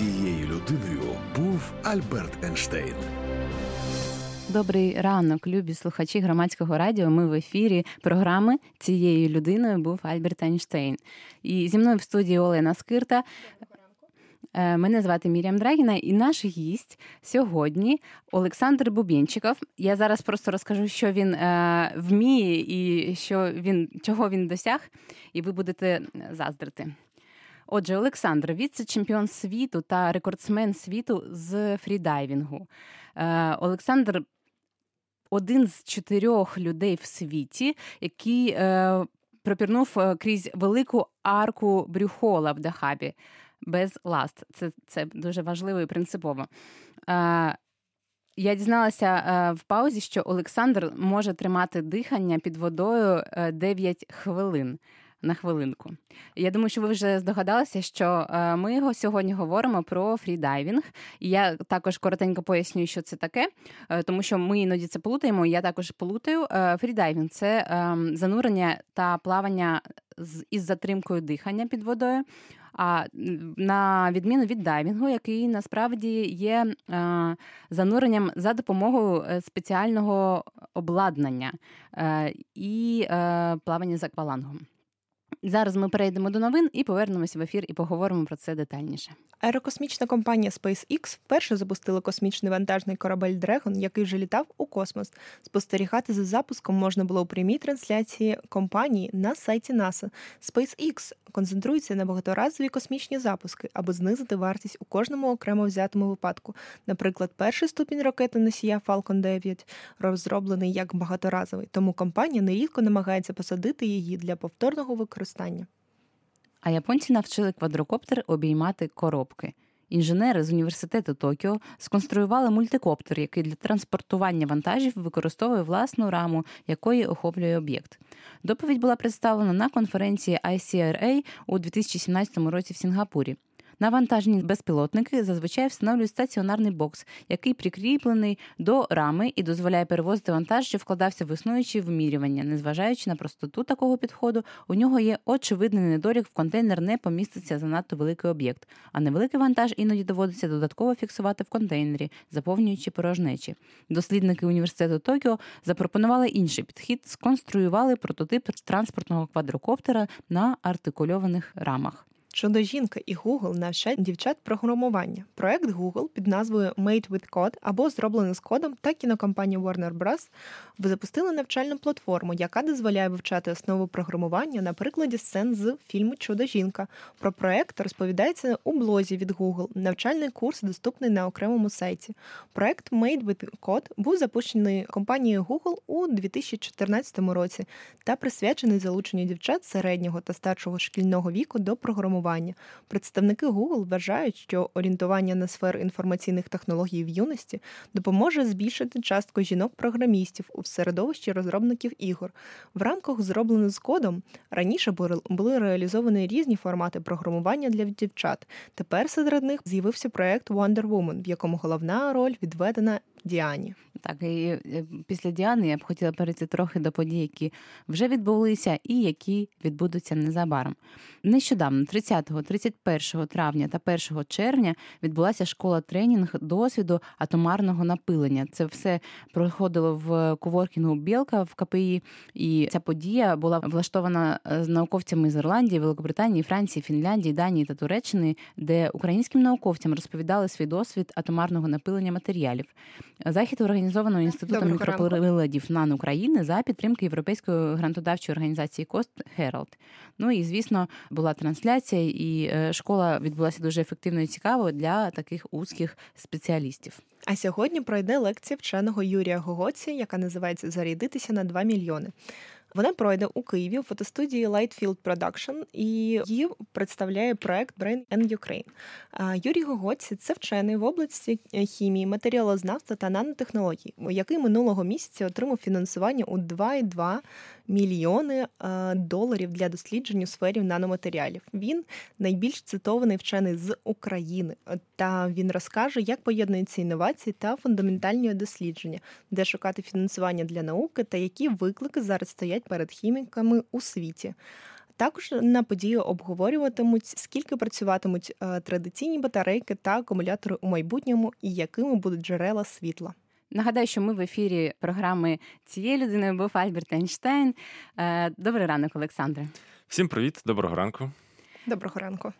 Цією людиною був Альберт Ейнштейн. Добрий ранок, любі слухачі громадського радіо. Ми в ефірі програми цією людиною був Альберт Ейнштейн. І зі мною в студії Олена Скирта. Е, мене звати Мірям Драгіна, і наш гість сьогодні Олександр Бубінчиков. Я зараз просто розкажу, що він е, вміє і що він чого він досяг, і ви будете заздрити. Отже, Олександр, віце-чемпіон світу та рекордсмен світу з фрідайвінгу. Е, Олександр один з чотирьох людей в світі, який пропірнув крізь велику арку Брюхола в Дахабі без ласт. Це це дуже важливо і принципово. Е, я дізналася е, в паузі, що Олександр може тримати дихання під водою 9 е, хвилин. На хвилинку. Я думаю, що ви вже здогадалися, що ми його сьогодні говоримо про фрідайвінг. І я також коротенько пояснюю, що це таке, тому що ми іноді це плутаємо. Я також плутаю. Фрідайвінг це ем, занурення та плавання із затримкою дихання під водою. А на відміну від дайвінгу, який насправді є е, зануренням за допомогою е, спеціального обладнання е, і плавання з аквалангом. Зараз ми перейдемо до новин і повернемося в ефір і поговоримо про це детальніше. Аерокосмічна компанія SpaceX вперше запустила космічний вантажний корабель Dragon, який вже літав у космос. Спостерігати за запуском можна було у прямій трансляції компанії на сайті NASA. SpaceX концентрується на багаторазові космічні запуски, аби знизити вартість у кожному окремо взятому випадку. Наприклад, перший ступінь ракети носія Falcon 9 розроблений як багаторазовий, тому компанія нерідко намагається посадити її для повторного використання. А японці навчили квадрокоптер обіймати коробки. Інженери з університету Токіо сконструювали мультикоптер, який для транспортування вантажів використовує власну раму, якої охоплює об'єкт. Доповідь була представлена на конференції ICRA у 2017 році в Сінгапурі. Навантажні безпілотники зазвичай встановлюють стаціонарний бокс, який прикріплений до рами і дозволяє перевозити вантаж, що вкладався в існуючі вимірювання. Незважаючи на простоту такого підходу, у нього є очевидний недолік, в контейнер не поміститься занадто великий об'єкт, а невеликий вантаж іноді доводиться додатково фіксувати в контейнері, заповнюючи порожнечі. Дослідники університету Токіо запропонували інший підхід, сконструювали прототип транспортного квадрокоптера на артикульованих рамах. Чудо жінка і Google навчають дівчат програмування. Проект Google під назвою Made with Code або зроблений з кодом та кінокомпанія Warner Bros. запустили навчальну платформу, яка дозволяє вивчати основу програмування на прикладі сцен з фільму Чудо жінка. Про проект розповідається у блозі від Google. Навчальний курс доступний на окремому сайті. Проект Made with Code був запущений компанією Google у 2014 році та присвячений залученню дівчат середнього та старшого шкільного віку до програмування програмування. Представники Google вважають, що орієнтування на сферу інформаційних технологій в юності допоможе збільшити частку жінок-програмістів у середовищі розробників ігор. В рамках зроблених з кодом раніше були реалізовані різні формати програмування для дівчат. Тепер серед них з'явився проект Wonder Woman, в якому головна роль відведена Діані. Так, і е, після Діани я б хотіла перейти трохи до подій, які вже відбулися і які відбудуться незабаром. Нещодавно, 30, 31 травня та 1 червня, відбулася школа тренінг досвіду атомарного напилення. Це все проходило в коворкінгу Білка в КПІ, і ця подія була влаштована е, з науковцями з Ірландії, Великобританії, Франції, Фінляндії, Данії та Туреччини, де українським науковцям розповідали свій досвід атомарного напилення матеріалів. Захід організовано інститутом мікроприладів НАН України за підтримки європейської грантодавчої організації Кост Хералд. Ну і звісно, була трансляція, і е, школа відбулася дуже ефективно і цікаво для таких узких спеціалістів. А сьогодні пройде лекція вченого Юрія Гогоці, яка називається Зарядитися на 2 мільйони. Вона пройде у Києві у фотостудії Lightfield Production і її представляє проект Brain and Ukraine. Юрій Гогоці це вчений в області хімії, матеріалознавства та нанотехнологій, який минулого місяця отримав фінансування у 2,2 мільйони доларів для досліджень у сфері наноматеріалів. Він найбільш цитований вчений з України, та він розкаже, як поєднуються інновації та фундаментальні дослідження, де шукати фінансування для науки та які виклики зараз стоять перед хіміками у світі. Також на подію обговорюватимуть, скільки працюватимуть е, традиційні батарейки та акумулятори у майбутньому і якими будуть джерела світла. Нагадаю, що ми в ефірі програми цієї людини був Альберт Ейнштейн. Е, добрий ранок, Олександре. Всім привіт, доброго ранку. Доброго ранку.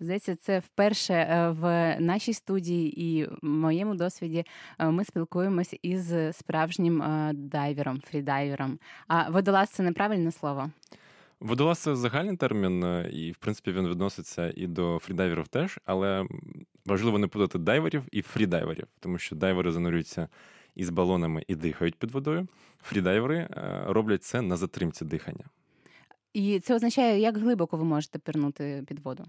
Здається, це вперше е, в нашій студії і в моєму досвіді е, ми спілкуємось із справжнім дайвером, фрідайвером. А водолаз це неправильне слово. Водолаз це загальний термін, і в принципі він відноситься і до фрідайверів теж, але важливо не подати дайверів і фрідайверів, тому що дайвери занурюються із балонами і дихають під водою. Фрідайвери е, роблять це на затримці дихання. І це означає, як глибоко ви можете пірнути під воду?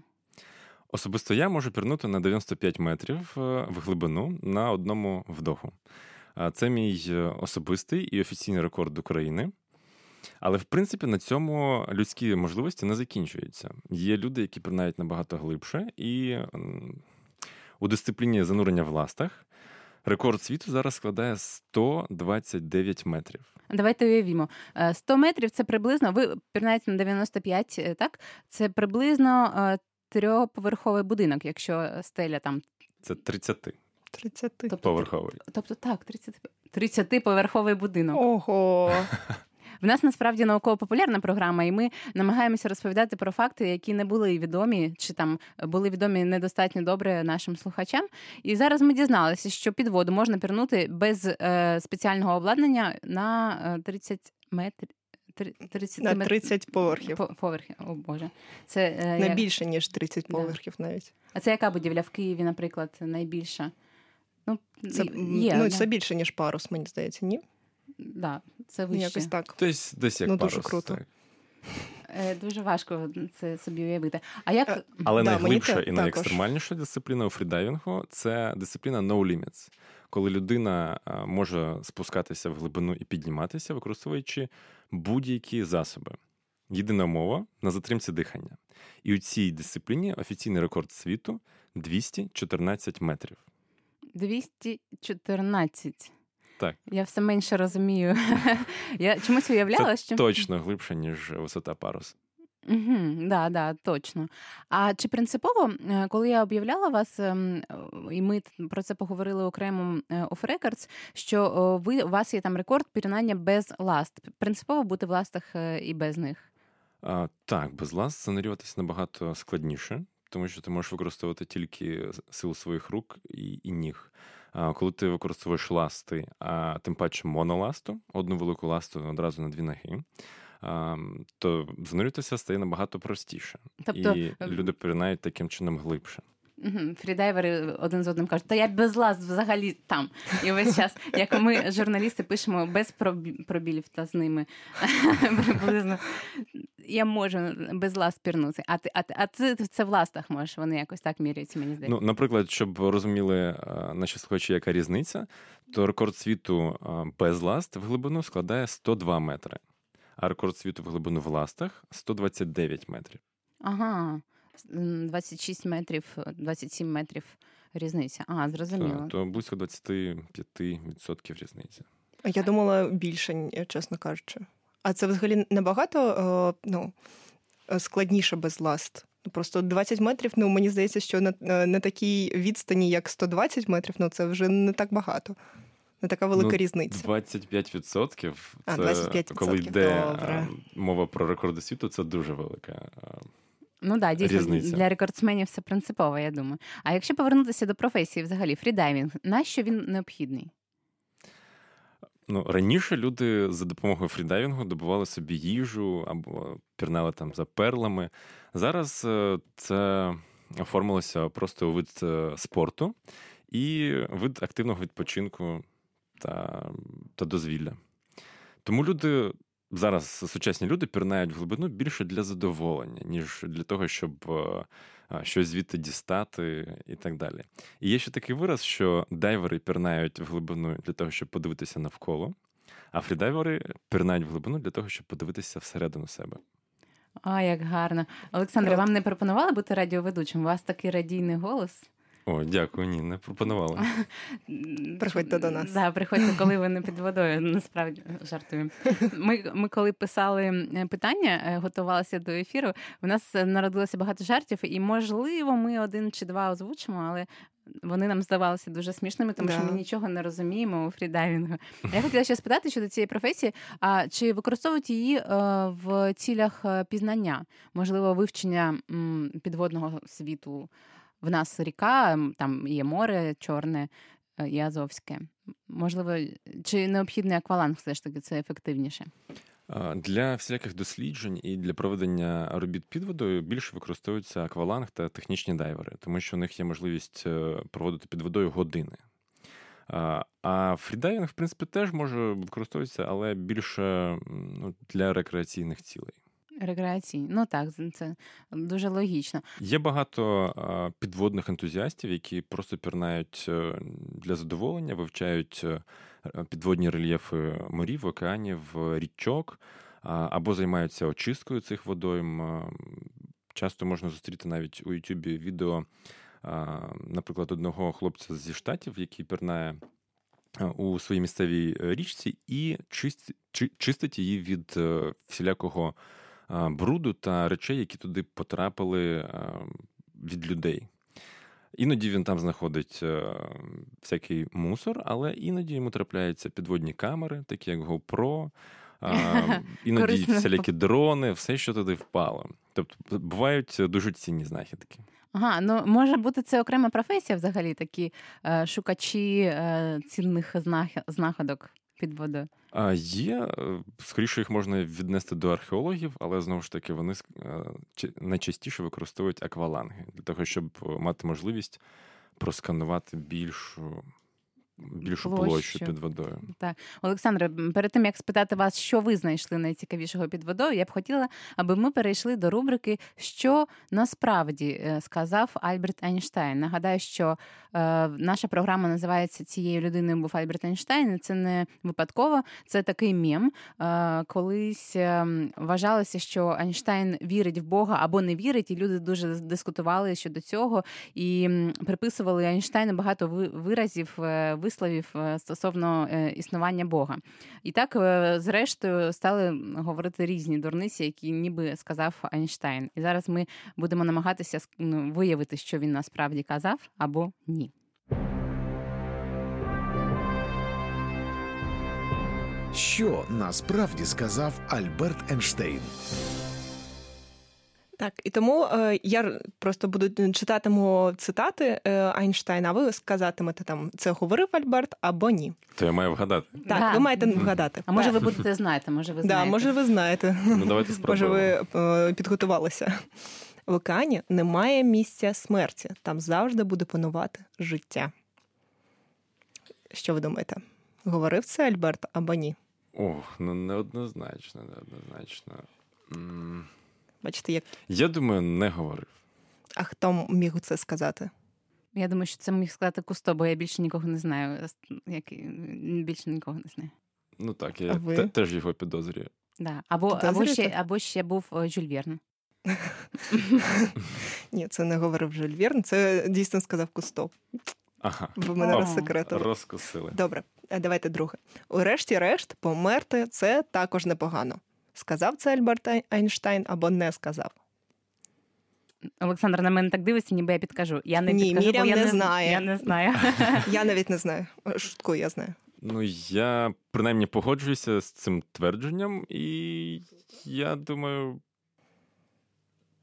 Особисто я можу пірнути на 95 метрів е, в глибину на одному вдоху. Це мій е, особистий і офіційний рекорд України. Але в принципі на цьому людські можливості не закінчуються. Є люди, які пірнають набагато глибше, і у дисципліні занурення в ластах рекорд світу зараз складає 129 метрів. Давайте уявімо. 100 е, метрів це приблизно. Ви пірнаєте на 95, е, так? Це приблизно е, трьохповерховий будинок, якщо стеля там. Це 30. 30. Тобто, поверховий. Тобто так, 30 30 поверховий будинок. Ого. В нас насправді науково-популярна програма, і ми намагаємося розповідати про факти, які не були відомі, чи там були відомі недостатньо добре нашим слухачам. І зараз ми дізналися, що під воду можна пірнути без е, спеціального обладнання на 30 е, метрів. 30 на 30 поверхів. Поверхів, о Боже. Це е, не більше, ніж 30 поверхів да. навіть. А це яка будівля в Києві, наприклад, найбільша? Ну, це, є, ну, це більше, ніж парус, мені здається, ні? Да, це вище. Якось так. Десь, десь як ну, парус, дуже круто. Так. Е, дуже важко це собі уявити. А як е, але да, найглибша і найекстремальніша дисципліна у фрідайвінгу це дисципліна no limits, коли людина може спускатися в глибину і підніматися, використовуючи будь-які засоби. Єдина мова на затримці дихання. І у цій дисципліні офіційний рекорд світу 214 метрів. 214. Так. Я все менше розумію. Я чомусь уявляла, Це що точно глибше, ніж висота парус. Угу, да, да, точно. А чи принципово, е, коли я об'являла вас, ем, і ми про це поговорили окремо е, off records, що ви у вас є там рекорд пірнання без ласт? Принципово бути в ластах е, і без них? А, Так, без ласт занурюватися набагато складніше, тому що ти можеш використовувати тільки силу своїх рук і, і ніг коли ти використовуєш ласти, а тим паче моноласту, одну велику ласту одразу на дві ноги. То зануритися стає набагато простіше, тобто, і люди пірнають таким чином глибше. Фрідайвери один з одним кажуть, та я без лаз взагалі там. І весь час, як ми, журналісти, пишемо без пробілів та з ними приблизно. Я можу без лаз пірнути. А ти, а, а ти це в ластах можеш, вони якось так міряються, мені здається. Ну, Наприклад, щоб розуміли наші слухачі, яка різниця, то рекорд світу без ласт в глибину складає 102 метри, а рекорд світу в глибину в ластах 129 метрів. Ага. 26 метрів, 27 метрів різниця. А, зрозуміло. Так, То близько 25% різниця. А я думала більше, чесно кажучи. А це взагалі набагато ну, складніше без ласт. Просто 20 метрів, ну мені здається, що на, на такій відстані, як 120 метрів, ну це вже не так багато. Не така велика ну, різниця. 25% це 25%, коли йде добре. мова про рекорди світу, це дуже велика Ну да, дійсно Різниця. для рекордсменів це принципово, я думаю. А якщо повернутися до професії, взагалі, фрідайвінг, нащо він необхідний? Ну, раніше люди за допомогою фрідайвінгу добували собі їжу або пірнали там за перлами. Зараз е, це оформилося просто у вид е, спорту і вид активного відпочинку та, та дозвілля. Тому люди зараз сучасні люди пірнають в глибину більше для задоволення, ніж для того, щоб е, щось звідти дістати і так далі. І є ще такий вираз, що дайвери пірнають в глибину для того, щоб подивитися навколо, а фрідайвери пірнають в глибину для того, щоб подивитися всередину себе. А, як гарно. Олександре, вам не пропонували бути радіоведучим? У вас такий радійний голос? О, дякую, ні, не пропонувала. Приходьте до нас. Да, приходьте, коли ви не під водою. Насправді жартую. Ми, ми коли писали питання, е, готувалися до ефіру. У нас народилося багато жартів, і можливо, ми один чи два озвучимо, але. Вони нам здавалися дуже смішними, тому Да. що ми нічого не розуміємо у фрідайвінгу. Я хотіла ще спитати щодо цієї професії: а чи використовують її е, в цілях е, пізнання, можливо, вивчення м, підводного світу? В нас ріка, там є море чорне е, і Азовське. Можливо, чи необхідний акваланг все ж таки це ефективніше? Для всіляких досліджень і для проведення робіт під водою більше використовуються акваланг та технічні дайвери, тому що у них є можливість е, проводити під водою години. А фрідайвінг, в принципі, теж може використовуватися, але більше ну, для рекреаційних цілей. Рекреаційні. Ну так, це дуже логічно. Є багато підводних ентузіастів, які просто пірнають е, для задоволення, вивчають е, підводні рельєфи морів, океанів, річок, або займаються очисткою цих водойм. Часто можна зустріти навіть у Ютубі відео, наприклад, одного хлопця зі штатів, який пірнає у своїй місцевій е, річці і чистить її від е, всілякого бруду та речей, які туди потрапили від людей. Іноді він там знаходить е, всякий мусор, але іноді йому трапляються підводні камери, такі як GoPro, іноді Корисно. всілякі дрони, все, що туди впало. Тобто бувають дуже цінні знахідки. Ага, ну може бути це окрема професія взагалі, такі е, шукачі е, цінних знах- знаходок під водою. А є, е, скоріше їх можна віднести до археологів, але знову ж таки вони е, найчастіше використовують акваланги для того, щоб мати можливість просканувати більшу, більшу площу. Площу. під водою. Так, Олександре, перед тим як спитати вас, що ви знайшли найцікавішого під водою, я б хотіла, аби ми перейшли до рубрики Що насправді е, сказав Альберт Ейнштейн. Нагадаю, що е, наша програма називається Цією людиною був Альберт Ейнштейн. і Це не випадково, це такий мєм. Е, колись е, вважалося, що Ейнштейн вірить в Бога або не вірить, і люди дуже дискутували щодо цього і приписували Ейнштейну багато виразів, е, висловів е, стосовно е, існування Бога. І так, е, зрештою, стали говорити різні дурниці, які ніби сказав Ейнштейн. І зараз ми будемо намагатися ну, виявити, що він насправді казав або ні. Що насправді сказав Альберт Ейнштейн? Так, і тому е, я просто буду читатиму цитати е, Айнштейна, а ви сказатимете там, це говорив Альберт або ні. То я маю вгадати. Так, Да. ви маєте вгадати. А може, ви будете знаєте, може, ви да, знаєте. може, ви знаєте. Ну, давайте Може, ви е, підготувалися. В океані немає місця смерті, там завжди буде панувати життя. Що ви думаєте? Говорив це Альберт або ні? Ох, ну неоднозначно, неоднозначно. Бачите, як Я думаю, не говорив. а хто міг це сказати? Я думаю, що це міг сказати Кусто, бо я більше нікого не знаю. Як... Більше нікого не знаю. Ну так, я те- теж його підозрюю. Да. Або, або, ще, або ще був е, Жюль Верн. Ні, це не говорив Жюль Верн, це дійсно сказав Кусто. Ага. Ви мене О. розсекретили. Розкусили. Добре, е, давайте друге. Урешті-решт, померти це також непогано. Сказав це Альберт Ай- Айнштейн або не сказав? Олександр на мене так дивиться, ніби я підкажу. Я не Ні, підкажу, Мірям бо я не не знає. Я не знаю. Я навіть не знаю. Шуткую, я знаю. Ну, я принаймні погоджуюся з цим твердженням, і я думаю,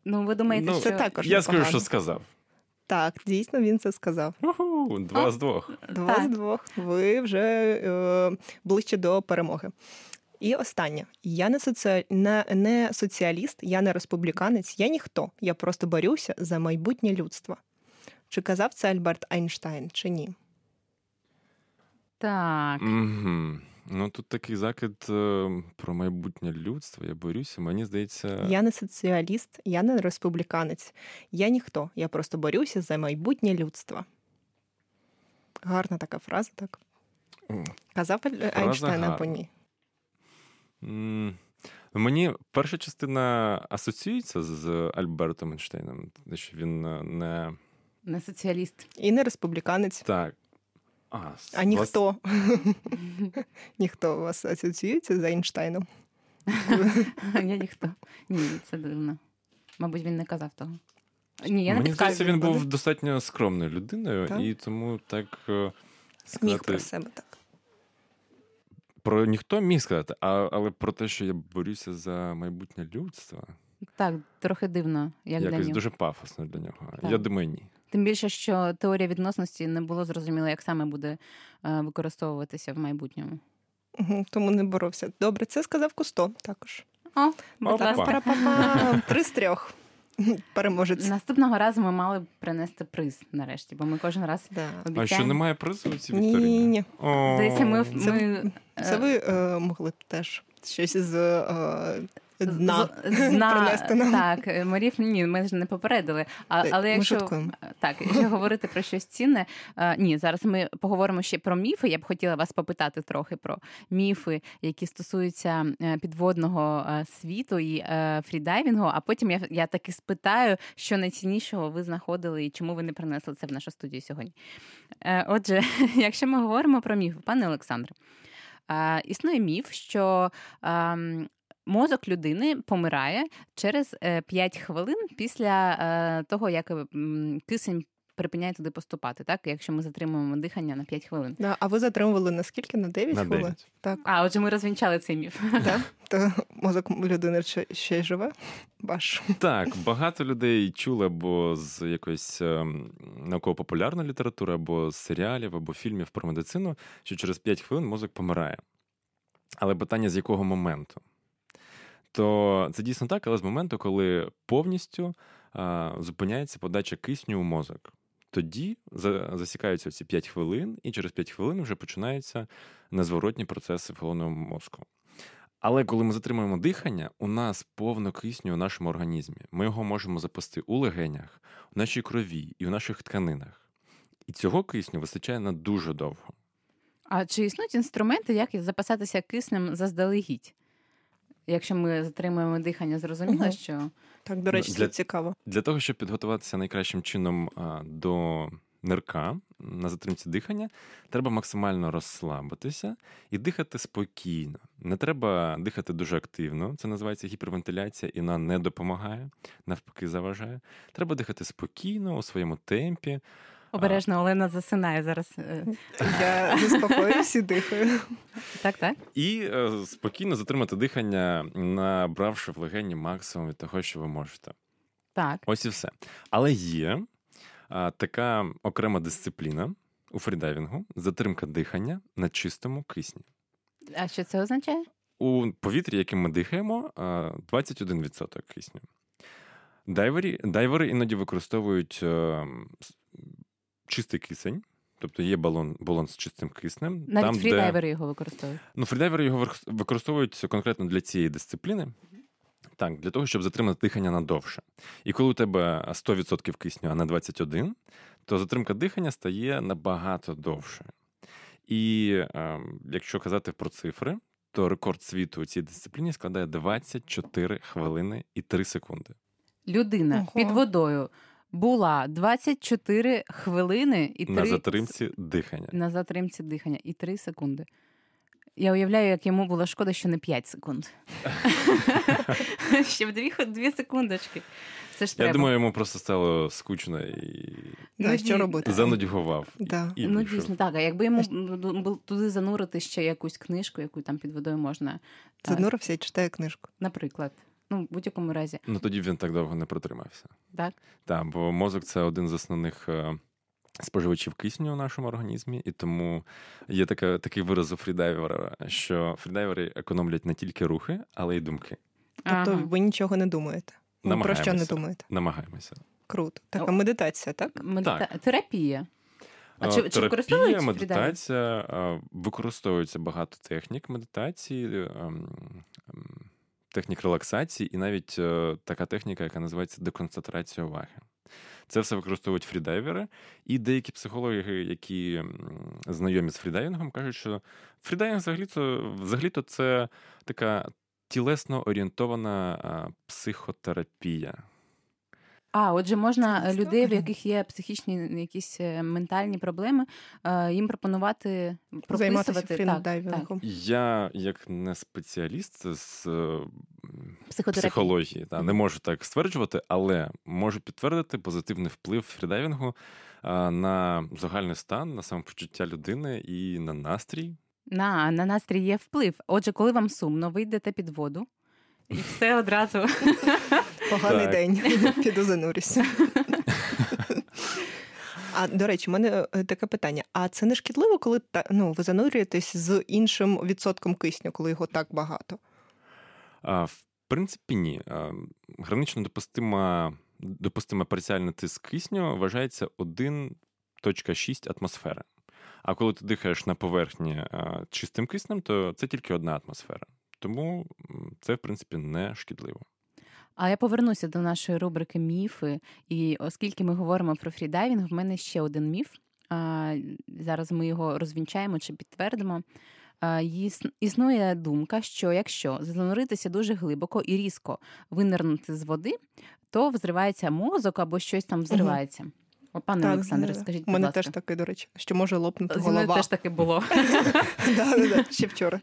Ну, ви думаєте, Ну, що Це також я скажу, що сказав. Так, дійсно він це сказав. Уху, два А. з двох. Два Так. з двох. Ви вже е, ближче до перемоги. І останнє. Я не, соці... не, не соціаліст, я не республіканець, я ніхто. Я просто борюся за майбутнє людства. Чи казав це Альберт Айнштейн, чи ні? так. Угу. Ну тут такий закид е, про майбутнє людство. Я борюся. Мені здається, Я не соціаліст, я не республіканець. Я ніхто. Я просто борюся за майбутнє людства. Гарна така фраза, так? Казав Айнштейн або ні? Мені перша частина асоціюється з Альбертом Ейнштейном, що він е, не Не соціаліст. І не республіканець. Так. А, А ніхто. ніхто у вас асоціюється з Ейнштейном. Я ніхто. Ні, це дивно. Мабуть, він не казав того. Ні, я не Мені здається, він був достатньо скромною людиною, Так. і тому так е, Міг про себе так. Про ніхто міг сказати, а, але про те, що я борюся за майбутнє людства, Так, трохи дивно, як для нього. дуже пафосно для нього. Так. Я думаю, ні. Тим більше, що теорія відносності не було зрозуміло, як саме буде е, використовуватися в майбутньому. Угу, тому не боровся. Добре, це сказав Кусто також. О. Три з трьох. Переможець. Наступного разу ми мали б принести приз нарешті, бо ми кожен раз Да. обіцяємо. А що немає призу у цій вікторині? ні, ні. Здається, ми, Це- ми Це е, ви е, могли б теж щось з е, дна. з дна, принести нам. Так, е, морів ні, ми ж не попередили. А, Так, але якщо шуткуємо. так, якщо говорити про щось цінне, е, ні, зараз ми поговоримо ще про міфи. Я б хотіла вас попитати трохи про міфи, які стосуються е, підводного е, світу і е, фрідайвінгу. А потім я, я таки спитаю, що найціннішого ви знаходили і чому ви не принесли це в нашу студію сьогодні. Е, Отже, якщо ми говоримо про міфи, пане Олександре, е, існує міф, що ем, мозок людини помирає через 5 хвилин після е, того, як кисень припиняє туди поступати, так? Якщо ми затримуємо дихання на 5 хвилин. Да, а ви затримували на скільки? На 9 на хвилин? 9. Так, А, отже, ми розвінчали цей міф. да? То мозок людини ще, ще й живе. Ваш. Так, багато людей чули або з якоїсь ем, науково-популярної літератури, або з серіалів, або фільмів про медицину, що через 5 хвилин мозок помирає. Але питання з якого моменту? То це дійсно так, але з моменту, коли повністю а, зупиняється подача кисню у мозок. Тоді засікаються ці 5 хвилин, і через 5 хвилин вже починаються незворотні процеси в головному мозку. Але коли ми затримуємо дихання, у нас повно кисню у нашому організмі. Ми його можемо запасти у легенях, у нашій крові і у наших тканинах. І цього кисню вистачає на дуже довго. А чи існують інструменти, як запасатися киснем заздалегідь? Якщо ми затримуємо дихання, зрозуміло, Мгм. що Так, до речі, Для- це цікаво. Для того, щоб підготуватися найкращим чином а, до нирка на затримці дихання, треба максимально розслабитися і дихати спокійно. Не треба дихати дуже активно. Це називається гіпервентиляція, і вона не допомагає, навпаки, заважає. Треба дихати спокійно у своєму темпі. Обережно Олена засинає зараз. Е, Я заспокоююсь і дихаю. Так, так. І е, спокійно затримати дихання, набравши в легені максимум від того, що ви можете. Так. Ось і все. Але є така окрема дисципліна у фрідайвінгу затримка дихання на чистому кисні. А що це означає? У повітрі, яким ми дихаємо, 21% кисню. Дайвери, дайвери іноді використовують е, чистий кисень, тобто є балон, балон з чистим киснем. Навіть там, де, фрідайвери його використовують. Ну, фрідайвери його використовують конкретно для цієї дисципліни. Так, для того, щоб затримати дихання надовше. І коли у тебе 100% кисню, а не 21, то затримка дихання стає набагато довше. І е, якщо казати про цифри, то рекорд світу у цій дисципліні складає 24 хвилини і 3 секунди. Людина Ого. під водою була 24 хвилини і 3 На затримці дихання. на затримці дихання і 3 секунди. Я уявляю, як йому було шкода, що не 5 секунд. Ще б дві, дві секундочки. Це ж Я треба. думаю, йому просто стало скучно і Да, Ну, що робити? занудьгував. Да. І ну, вийшов. дійсно, так. А якби йому туди занурити ще якусь книжку, яку там під водою можна, Занурився і читає книжку. наприклад. Ну, в будь-якому разі. Ну тоді він так довго не протримався. Так? Так, бо мозок це один з основних е, споживачів кисню у нашому організмі, і тому є така, такий вираз у фрідайвера, що фрідайвери економлять не тільки рухи, але й думки. Тобто Ага. ви нічого не думаєте. Ви про що не думаєте? Намагаємося. Круто. Така Ну, медитація, так? Медита... Терапія. А Е, чи- чи Терапія, використовують фрідайвери? медитація, е, використовується багато технік медитації, ем, ем, технік релаксації, і навіть е, така техніка, яка називається деконцентрація уваги. Це все використовують фрідайвери, і деякі психологи, які знайомі з фрідайвінгом, кажуть, що фрідайвінг взагалі-то, взагалі-то це така тілесно орієнтована психотерапія. А, отже, можна людей, в яких є психічні якісь е, ментальні проблеми, е, їм пропонувати прописувати так, фрідайвингом. Я, як не спеціаліст з е, психології, та, не можу так стверджувати, але можу підтвердити позитивний вплив фрідайвінгу на загальний стан, на самопочуття людини і на настрій. На, на настрій є вплив. Отже, коли вам сумно, ви йдете під воду, і все одразу. Поганий день. Піду занурюся. А до речі, в мене е, таке питання: а це не шкідливо, коли ну, ви занурюєтесь з іншим відсотком кисню, коли його так багато? А, в принципі, ні. А, Гранично допустима, допустима парціальний тиск кисню вважається 1,6 атмосфери. А коли ти дихаєш на поверхні а, чистим киснем, то це тільки одна атмосфера. Тому це, в принципі, не шкідливо. А я повернуся до нашої рубрики міфи. І оскільки ми говоримо про фрідайвінг, в мене ще один міф. Зараз ми його розвінчаємо чи підтвердимо. Існує думка, що якщо зануритися дуже глибоко і різко винирнути з води, то взривається мозок або щось там взривається. О, пане Олександре, да. скажіть, У будь мене ласка. теж таке, до речі, що може лопнути Зі мною голова. теж таке було. Ще вчора.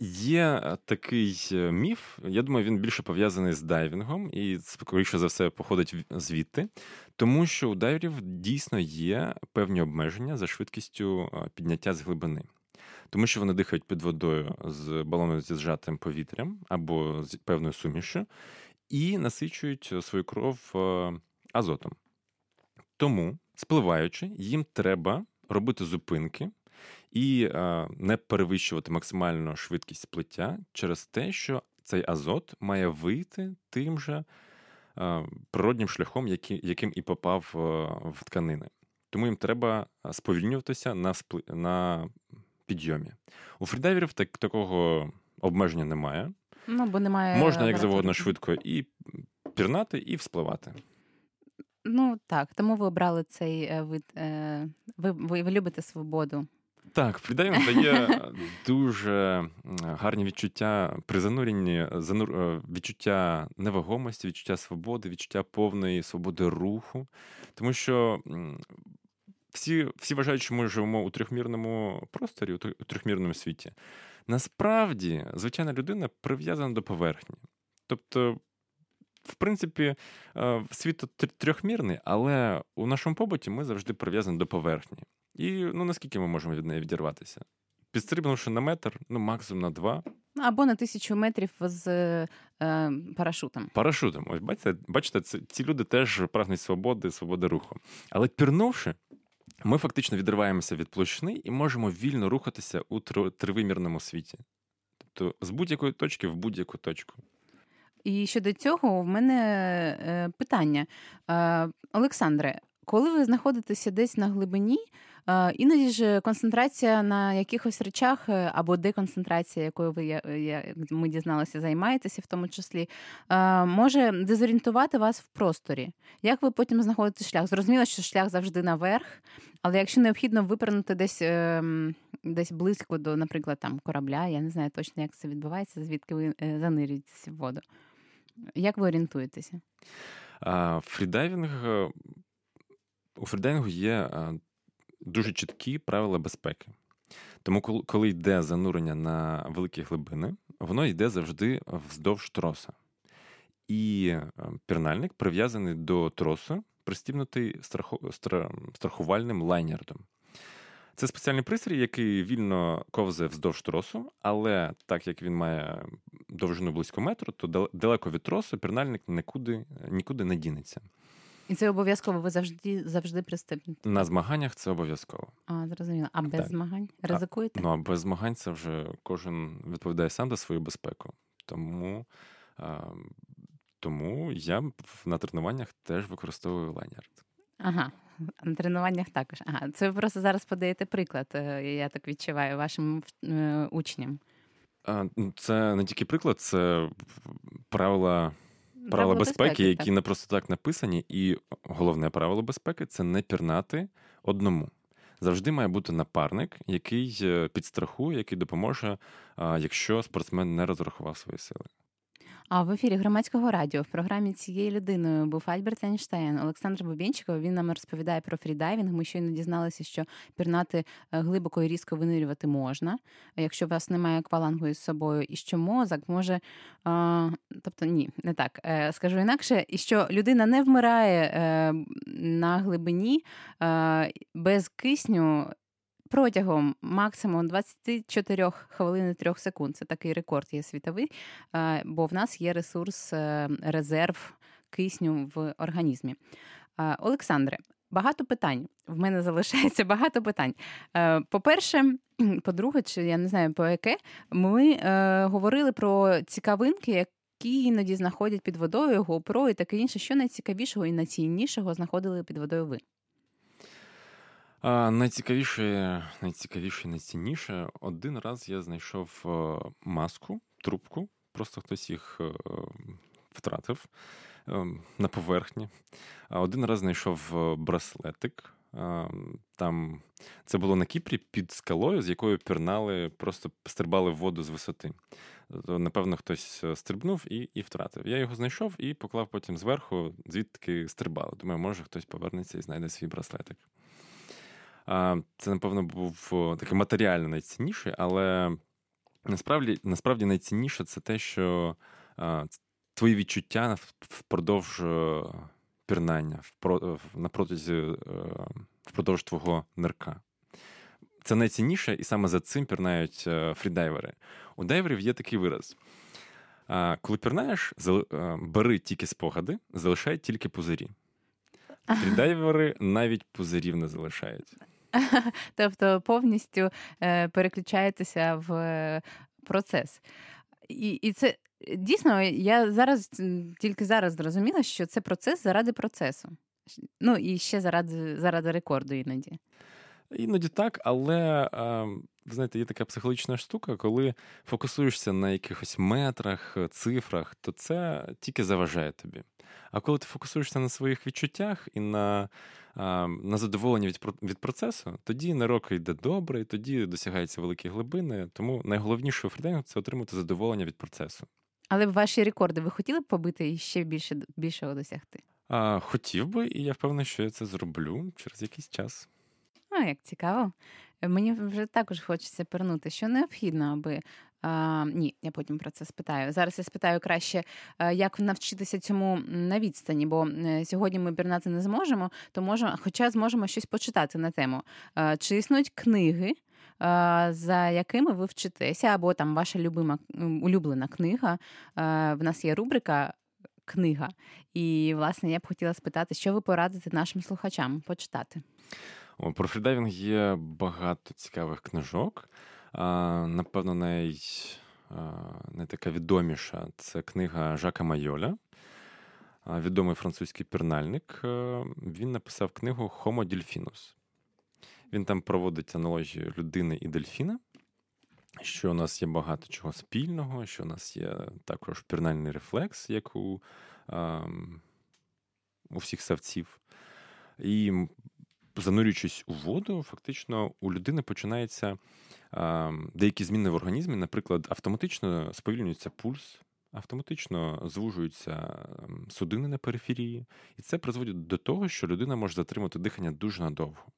Є такий е, міф, я думаю, він більше пов'язаний з дайвінгом, і скоріше за все походить звідти, тому що у дайверів дійсно є певні обмеження за швидкістю е, підняття з глибини. Тому що вони дихають під водою з балоном зі зжатим повітрям або з певною сумішю, і насичують свою кров е, азотом. Тому, спливаючи, їм треба робити зупинки і е, не перевищувати максимальну швидкість сплиття через те, що цей азот має вийти тим же е, природнім шляхом, яким і попав е, в тканини. Тому їм треба сповільнюватися на, спли... на підйомі. У фрідайверів так, такого обмеження немає. Ну, бо немає Можна як завгодно швидко і пірнати, і вспливати. Ну так, тому ви обрали цей вид. Ви, ви, ви любите свободу. Так, фрідайвінг дає дуже гарні відчуття при зануренні, занур... е, відчуття невагомості, відчуття свободи, відчуття повної свободи руху. Тому що всі, всі вважають, що ми живемо у трьохмірному просторі, у трьохмірному світі. Насправді, звичайна людина прив'язана до поверхні. Тобто, в принципі, е, світ трьохмірний, але у нашому побуті ми завжди прив'язані до поверхні. І ну наскільки ми можемо від неї відірватися? Підстрибнувши на метр, ну максимум на два, Ну, Або на тисячу метрів з е, парашутом. парашутом. Ось бачите, бачите, це ці люди теж прагнуть свободи, свободи руху. Але пірнувши, ми фактично відриваємося від площини і можемо вільно рухатися у тривимірному світі. Тобто з будь-якої точки в будь-яку точку. І щодо цього, в мене е, питання. Е, Олександре, коли ви знаходитеся десь на глибині, іноді ж концентрація на якихось речах е, або деконцентрація, якою ви я, ми дізналися, займаєтеся, в тому числі, е, може дезорієнтувати вас в просторі. Як ви потім знаходите шлях? Зрозуміло, що шлях завжди наверх, але якщо необхідно випрыгнути десь, е, десь близько до, наприклад, там корабля, я не знаю точно, як це відбувається, звідки ви е, занирюєтеся в воду. Як ви орієнтуєтеся? Фрідайвінг е, у фрідайвінгу є е, дуже чіткі правила безпеки. Тому, коли- йде занурення на великі глибини, воно йде завжди вздовж троса. І е, пірнальник прив'язаний до тросу, пристібнутий страху- страхувальним лайнердом. Це спеціальний пристрій, який вільно ковзає вздовж тросу, але так як він має довжину близько метру, то далеко від тросу пірнальник нікуди, нікуди не дінеться. І це обов'язково ви завжди завжди пристебнуті. На змаганнях це обов'язково. А, зрозуміло. А без Так. змагань? Ризикуєте? Ну а без змагань це вже кожен відповідає сам за свою безпеку. Тому, а, тому я на тренуваннях теж використовую лайнер. Ага. На тренуваннях також. Ага. Це ви просто зараз подаєте приклад, е, я так відчуваю, вашим е, учням. Ну, Це не тільки приклад, це правила, правила безпеки, які так. не просто так написані. І головне правило безпеки це не пірнати одному. Завжди має бути напарник, який е, підстрахує, який допоможе, якщо спортсмен не розрахував свої сили. А в ефірі громадського радіо в програмі цією людиною був Альберт Ейнштейн. Олександр Бубінчиков. Він нам розповідає про фрідайвінг. Ми щойно дізналися, що пірнати е, глибоко і різко винирювати можна, якщо у вас немає аквалангу із собою, і що мозок може. Тобто ні, не так. Е, скажу інакше, і що людина не вмирає е, на глибині без кисню протягом максимум 24 хвилин і 3 секунд. Це такий рекорд є світовий, е, бо в нас є ресурс, е, резерв кисню в організмі. Е, Олександре, багато питань. В мене залишається багато питань. По-перше, по-друге, чи я не знаю по яке, ми говорили про цікавинки, які іноді знаходять під водою GoPro і таке інше. Що найцікавішого і найціннішого знаходили під водою ви? А, Найцікавіше, найцікавіше, найцінніше. Один раз я знайшов е, маску, трубку, просто хтось їх е, втратив е, на поверхні. А один раз знайшов браслетик. Там це було на Кіпрі під скалою, з якою пірнали, просто стрибали в воду з висоти. Напевно, хтось стрибнув і і втратив. Я його знайшов і поклав потім зверху, звідки стрибали. Думаю, може хтось повернеться і знайде свій браслетик. Це, напевно, був такий матеріально найцінніший, але насправді насправді найцінніше це те, що твої відчуття впродовж е, пірнання, на е, впродовж твого нирка. Це найцінніше, і саме за цим пірнають е, фрідайвери. У дайверів є такий вираз. Коли пірнаєш, бери тільки спогади, залишай тільки пузирі. Фрідайвери навіть пузирів не залишають. Тобто повністю е, переключаєтеся в е, процес. І, І це. Дійсно, я зараз тільки зараз зрозуміла, що це процес заради процесу. Ну і ще заради заради рекорду іноді. Іноді так, але ви знаєте, є така психологічна штука, коли фокусуєшся на якихось метрах, цифрах, то це тільки заважає тобі. А коли ти фокусуєшся на своїх відчуттях і на на задоволення від від процесу, тоді нарок йде добре, і тоді досягаються великі глибини. Тому найголовніше у фрідайнгу – це отримати задоволення від процесу. Але ваші рекорди ви хотіли б побити і ще більше більшого досягти? А, Хотів би, і я впевнений, що я це зроблю через якийсь час. А, як цікаво. Мені вже також хочеться пернути, що необхідно, аби а, Ні, я потім про це спитаю. Зараз я спитаю краще, як навчитися цьому на відстані, бо е, сьогодні ми пірнати не зможемо, то можемо, хоча зможемо щось почитати на тему. Чи існують книги, за якими ви вчитеся, або там ваша любима улюблена книга? В нас є рубрика. Книга. І, власне, я б хотіла спитати, що ви порадите нашим слухачам почитати. Про фрідайвінг є багато цікавих книжок. Напевно, най, найтака відоміша це книга Жака Майоля, відомий французький пірнальник. Він написав книгу Homo Delfinus. Він там проводить аналогію людини і дельфіна, що у нас є багато чого спільного, що у нас є також пірнальний рефлекс, як у, у всіх савців. І занурюючись у воду, фактично у людини починається деякі зміни в організмі, наприклад, автоматично сповільнюється пульс, автоматично звужуються судини на периферії, і це призводить до того, що людина може затримати дихання дуже надовго.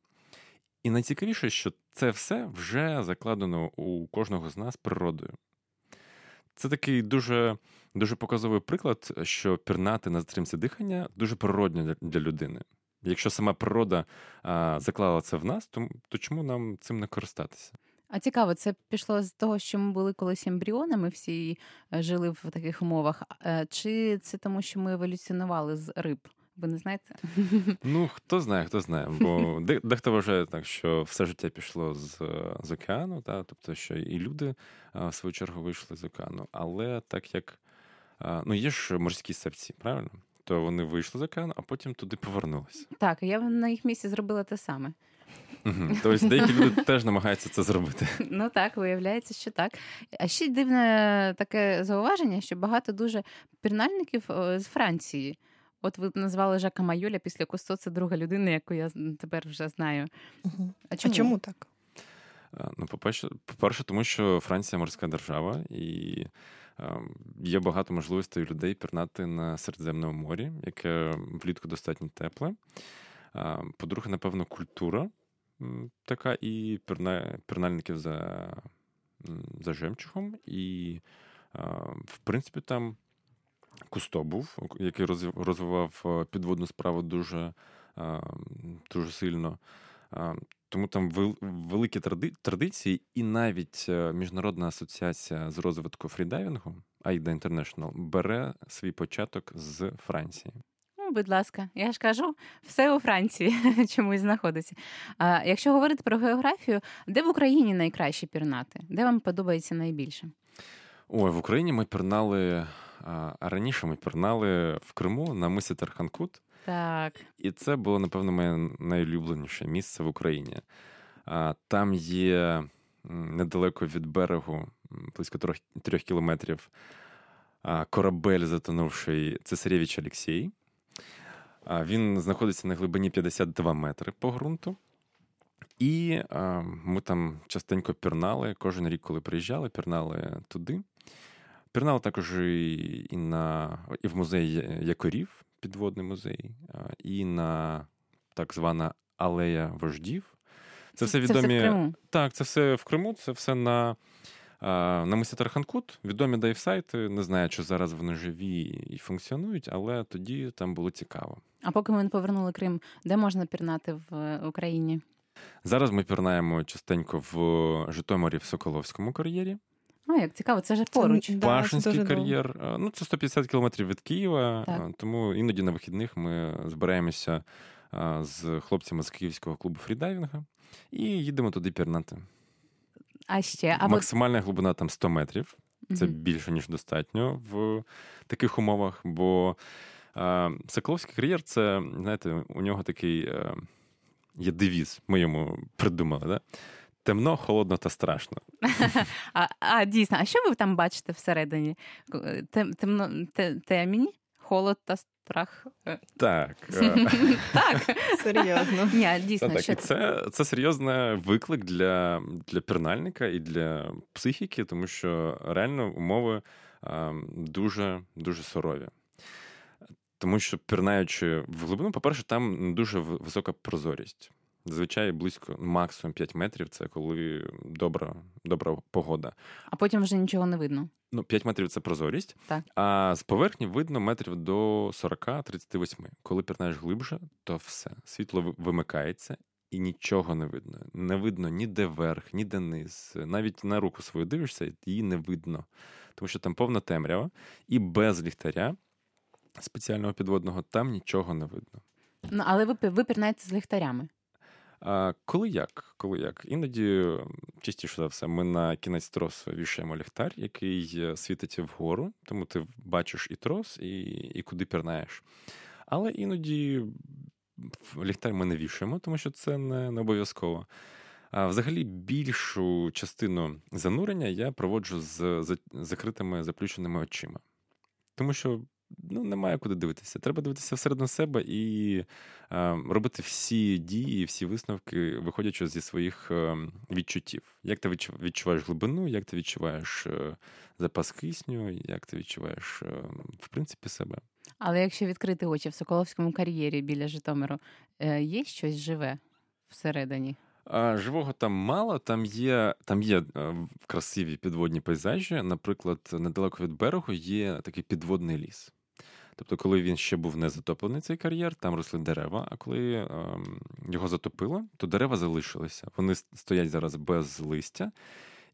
І найцікавіше, що це все вже закладено у кожного з нас природою. Це такий дуже дуже показовий приклад, що пірнати на затримці дихання дуже природне для людини. Якщо сама природа а, заклала це в нас, то, то чому нам цим не користатися? А цікаво, це пішло з того, що ми були колись ембріонами, всі е, жили в таких умовах. Е, чи це тому, що ми еволюціонували з риб? Ви не знаєте? Ну, хто знає, хто знає. Бо дехто вважає так, що все життя пішло з з океану, та, тобто, що і люди в свою чергу вийшли з океану. Але так як ну, є ж морські савці, правильно? То вони вийшли з океану, а потім туди повернулися. Так, я на їх місці зробила те саме. Тобто деякі люди теж намагаються це зробити. Ну так, виявляється, що так. А ще дивне таке зауваження, що багато дуже пірнальників з Франції. От ви назвали Жака Майоля після Кусто, це друга людина, яку я тепер вже знаю. Угу. А чому? А чому так? Ну, по-перше, по-перше, тому що Франція морська держава, і Є багато можливостей у людей пірнати на Середземному морі, яке влітку достатньо тепле. По-друге, напевно, культура така і пірнальників за за жемчугом. І, в принципі, там Кусто був, який розвивав підводну справу дуже дуже сильно. Тому там великі традиції, і навіть е, Міжнародна асоціація з розвитку фрідайвінгу AIDA International бере свій початок з Франції. Ну, будь ласка, я ж кажу, все у Франції чомусь знаходиться. А Якщо говорити про географію, де в Україні найкраще пірнати? Де вам подобається найбільше? Ой, в Україні ми пірнали а раніше ми пірнали в Криму на мисі Тарханкут. Так. І це було, напевно, моє найулюбленіше місце в Україні. Там є недалеко від берегу, близько трьох, трьох кілометрів, корабель, затонувший Цесарєвич Олексій. Він знаходиться на глибині 52 метри по ґрунту. І ми там частенько пірнали. Кожен рік, коли приїжджали, пірнали туди. Пірнали також і на і в музей якорів підводний музей, і на так звана алея вождів. Це все відомі. Це все в Криму. Так, це все в Криму, це все на на мисі Тарханкут. Відомі дайв-сайти. Не знаю, чи зараз вони живі і функціонують, але тоді там було цікаво. А поки ми не повернули Крим, де можна пірнати в Україні? Зараз ми пірнаємо частенько в Житомирі в Соколовському кар'єрі. А, як цікаво, це ж поруч. Це, Пашинський да, кар'єр. Ну, це 150 кілометрів від Києва, так. тому іноді на вихідних ми збираємося з хлопцями з київського клубу фрідайвінга і їдемо туди пірнати. А ще а максимальна ви... глибина там 100 метрів. Це угу. більше ніж достатньо в таких умовах. Бо а, Соколовський кар'єр це, знаєте, у нього такий а, є девіз. Ми йому придумали. Да? Темно, холодно та страшно. А а дійсно, а що ви там бачите всередині? Тем, темно, темні, холод та страх? Так. Так. Серйозно. Ні, дійсно. Так, що... Це це серйозний виклик для для пірнальника і для психіки, тому що реально умови а, дуже дуже сурові. Тому що пірнаючи в глибину, по-перше, там дуже висока прозорість. Зазвичай близько максимум 5 метрів це коли добра добра погода. А потім вже нічого не видно. Ну, 5 метрів це прозорість, так. а з поверхні видно метрів до 40-38. Коли пірнаєш глибше, то все. Світло вимикається і нічого не видно. Не видно ніде верх, ніде низ. Навіть на руку свою дивишся, її не видно. Тому що там повна темрява, і без ліхтаря спеціального підводного там нічого не видно. Ну, але ви ви пірнаєте з ліхтарями. Коли як? Коли як? Іноді, частіше за все, ми на кінець тросу вішаємо ліхтар, який світить вгору, тому ти бачиш і трос, і і куди пірнаєш. Але іноді ліхтар ми не вішаємо, тому що це не, не обов'язково. А взагалі більшу частину занурення я проводжу з закритими заплющеними очима. Тому що ну, немає куди дивитися. Треба дивитися всередину себе і е, робити всі дії, всі висновки, виходячи зі своїх е, відчуттів. Як ти відчуваєш глибину, як ти відчуваєш е, запас кисню, як ти відчуваєш, е, в принципі, себе. Але якщо відкрити очі в Соколовському кар'єрі біля Житомиру, є щось живе всередині? Живого там мало, там є там є красиві підводні пейзажі. Наприклад, недалеко від берегу є такий підводний ліс. Тобто, коли він ще був не затоплений цей кар'єр, там росли дерева. А коли е, його затопило, то дерева залишилися. Вони стоять зараз без листя,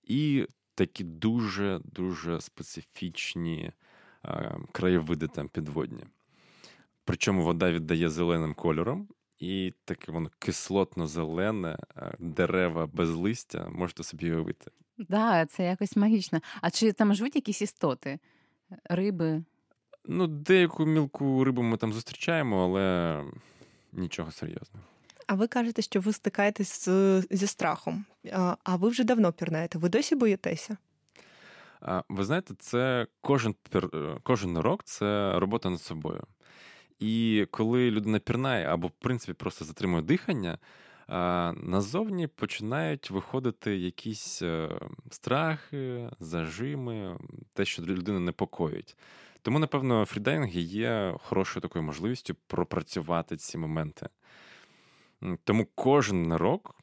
і такі дуже дуже специфічні е, краєвиди там підводні. Причому вода віддає зеленим кольором. І таке воно кислотно-зелене, дерева без листя, можете собі уявити. Так, да, це якось магічно. А чи там живуть якісь істоти, риби? Ну, деяку мілку рибу ми там зустрічаємо, але нічого серйозного. А ви кажете, що ви стикаєтесь з, зі страхом. А ви вже давно пірнаєте? Ви досі боїтеся? Ви знаєте, це кожен кожен рок це робота над собою. І коли людина пірнає або, в принципі, просто затримує дихання, назовні починають виходити якісь е, страхи, зажими, те, що людину непокоїть. Тому, напевно, фрідайвінг є хорошою такою можливістю пропрацювати ці моменти. Тому кожен рок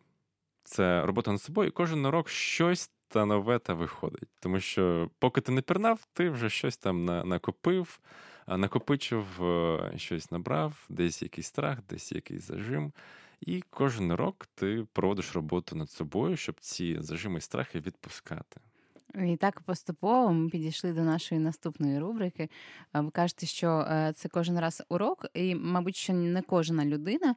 це робота над собою, і кожен рок щось та нове та виходить. Тому що, поки ти не пірнав, ти вже щось там накопив, накопичив, е, щось набрав, десь якийсь страх, десь якийсь зажим. І кожен рок ти проводиш роботу над собою, щоб ці зажими і страхи відпускати. І так поступово ми підійшли до нашої наступної рубрики. Ви кажете, що е, це кожен раз урок, і, мабуть, що не кожна людина е,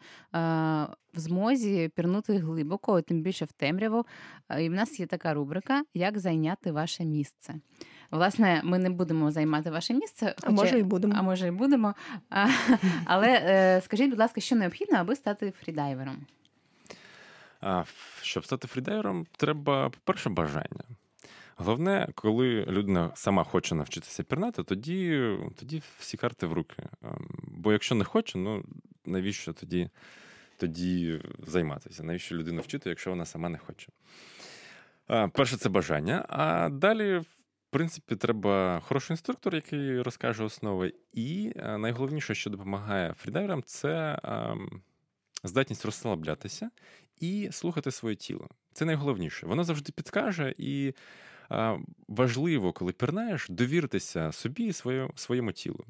в змозі пірнути глибоко, тим більше в темряву. Е, і в нас є така рубрика Як зайняти ваше місце. Власне, ми не будемо займати ваше місце, хоча... а може і будемо. А може і будемо. А, але скажіть, будь ласка, що необхідно, аби стати фрідайвером? А, Щоб стати фрідайвером, треба, по-перше, бажання. Головне, коли людина сама хоче навчитися пірнати, тоді тоді всі карти в руки. Ем, бо якщо не хоче, ну навіщо тоді тоді займатися? Навіщо людину вчити, якщо вона сама не хоче? Перше, це бажання. А далі, в принципі, треба хороший інструктор, який розкаже основи. І е, найголовніше, що допомагає фрідайверам, це ем, здатність розслаблятися і слухати своє тіло. Це найголовніше. Воно завжди підкаже і важливо, коли пірнаєш, довіритися собі і своє, своєму тілу.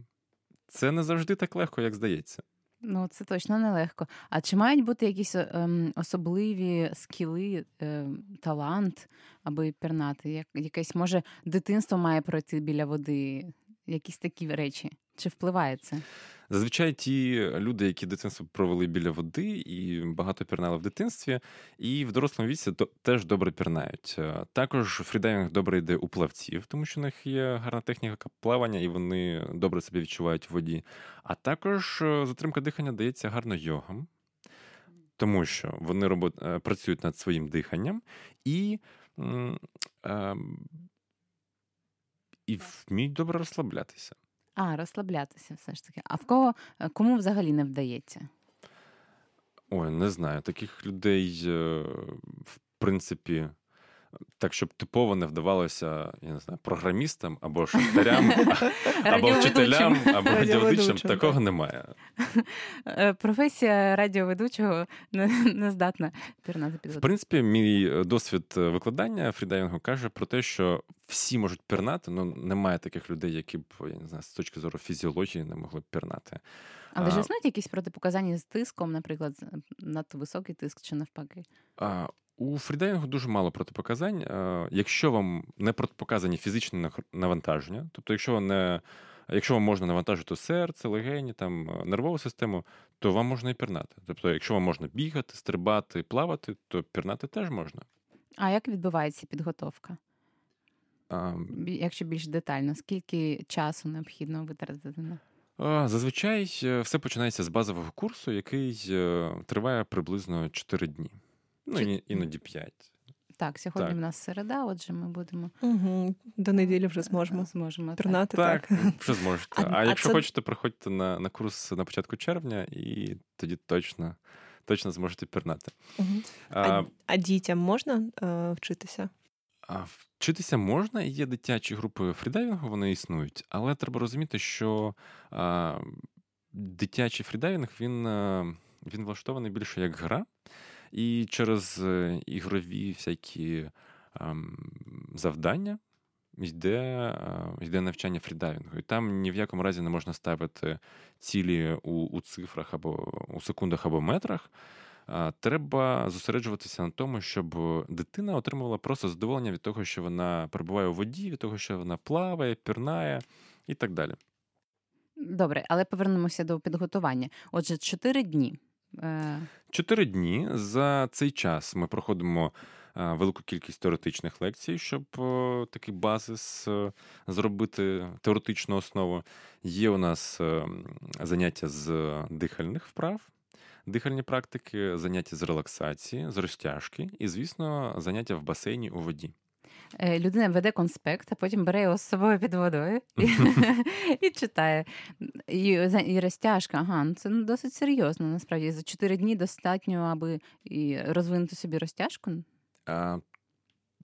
Це не завжди так легко, як здається. Ну, це точно нелегко. А чи мають бути якісь ем, особливі скіли, ем, талант, аби пірнати? Як, Якесь, може, дитинство має пройти біля води, якісь такі речі? Чи впливає це? Зазвичай ті люди, які дитинство провели біля води і багато пірнали в дитинстві, і в дорослому віці теж добре пірнають. Е, також фрідайвінг добре йде у плавців, тому що у них є гарна техніка плавання, і вони добре себе відчувають в воді. А також е, затримка дихання дається гарно йогам, тому що вони робот... Е, працюють над своїм диханням і. Ем, і вміють добре розслаблятися. А, розслаблятися все ж таки. А в кого е, кому взагалі не вдається? Ой, не знаю. Таких людей, е, в принципі, так, щоб типово не вдавалося, я не знаю, програмістам або шахтарям, або вчителям, або радіоведучим. Такого немає. Е, професія радіоведучого не здатна пірнати під В принципі, мій досвід викладання фрідайвінгу каже про те, що всі можуть пірнати, але ну, немає таких людей, які б я не знаю, з точки зору фізіології не могли б пірнати. Але ж існують якісь протипоказання з тиском, наприклад, надто високий тиск чи навпаки? А, у фрідайвінгу дуже мало протипоказань. Якщо вам не протипоказані фізичні навантаження, тобто, якщо не. Якщо вам можна навантажити серце, легені, там нервову систему, то вам можна і пірнати. Тобто, якщо вам можна бігати, стрибати, плавати, то пірнати теж можна. А як відбувається підготовка? А, Якщо більш детально, скільки часу необхідно витратити на? Зазвичай е, все починається з базового курсу, який е, триває приблизно 4 дні. Ну, Чи... іноді 5. Так, сьогодні так. в нас середа, отже, ми будемо Угу. до неділі вже зможемо зможемо пірнати. Так, так. вже зможете. А, а якщо це... хочете, приходьте на на курс на початку червня, і тоді точно точно зможете пірнати. Угу. А, а а, дітям можна е, вчитися? А Вчитися можна, є дитячі групи фрідайвінгу, вони існують, але треба розуміти, що а, дитячий фрідайвінг він, він влаштований більше як гра. І через е, ігрові всякі ем, завдання йде е, йде навчання фрідайвінгу. І там ні в якому разі не можна ставити цілі у, у цифрах або у секундах або метрах. Треба зосереджуватися на тому, щоб дитина отримувала просто задоволення від того, що вона перебуває у воді, від того, що вона плаває, пірнає і так далі. Добре, але повернемося до підготування. Отже, чотири дні. Е, Чотири дні за цей час ми проходимо е, велику кількість теоретичних лекцій, щоб такий базис е, зробити теоретичну основу. Є у нас заняття з дихальних вправ, дихальні практики, заняття з релаксації, з розтяжки і, звісно, заняття в басейні у воді. Е, людина веде конспект, а потім бере його з собою під водою і, і читає. І, і розтяжка, ага, ну це досить серйозно. Насправді за чотири дні достатньо, аби і розвинути собі розтяжку. А,